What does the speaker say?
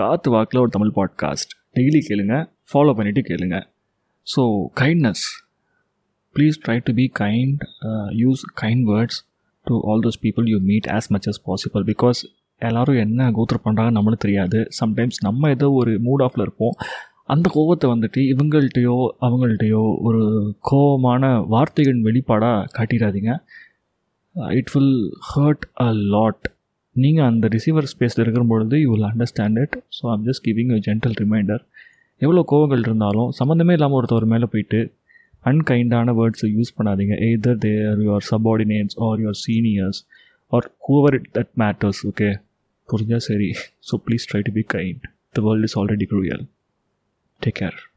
காற்று வாக்கில் ஒரு தமிழ் பாட்காஸ்ட் டெய்லி கேளுங்க ஃபாலோ பண்ணிவிட்டு கேளுங்க. So kindness please try to be kind use kind words to all those people you meet as much as possible because எல்லோரும் என்ன கோத்ரு பண்ணுறாங்க நம்மளுக்கு தெரியாது. சம்டைம்ஸ் நம்ம ஏதோ ஒரு மூட் ஆஃபில் இருப்போம். அந்த கோவத்தை வந்துட்டு இவங்கள்ட்டையோ அவங்கள்ட்டையோ ஒரு கோபமான வார்த்தைகளின் வெளிப்பாடாக காட்டிடாதீங்க. It will hurt a lot நீங்கள் அந்த ரிசீவர் ஸ்பேஸில் இருக்கிற பொழுது you will understand it so I'm just giving a gentle reminder எவ்வளோ கோவங்கள் இருந்தாலும் சம்மந்தமே இல்லாமல் ஒருத்தவர் மேலே போயிட்டு அன்கைண்டான வேர்ட்ஸை யூஸ் பண்ணாதீங்க. Either there your subordinates or your seniors or whoever it that matters okay புரிஞ்சால் சரி? So please try to be kind the world is already cruel take care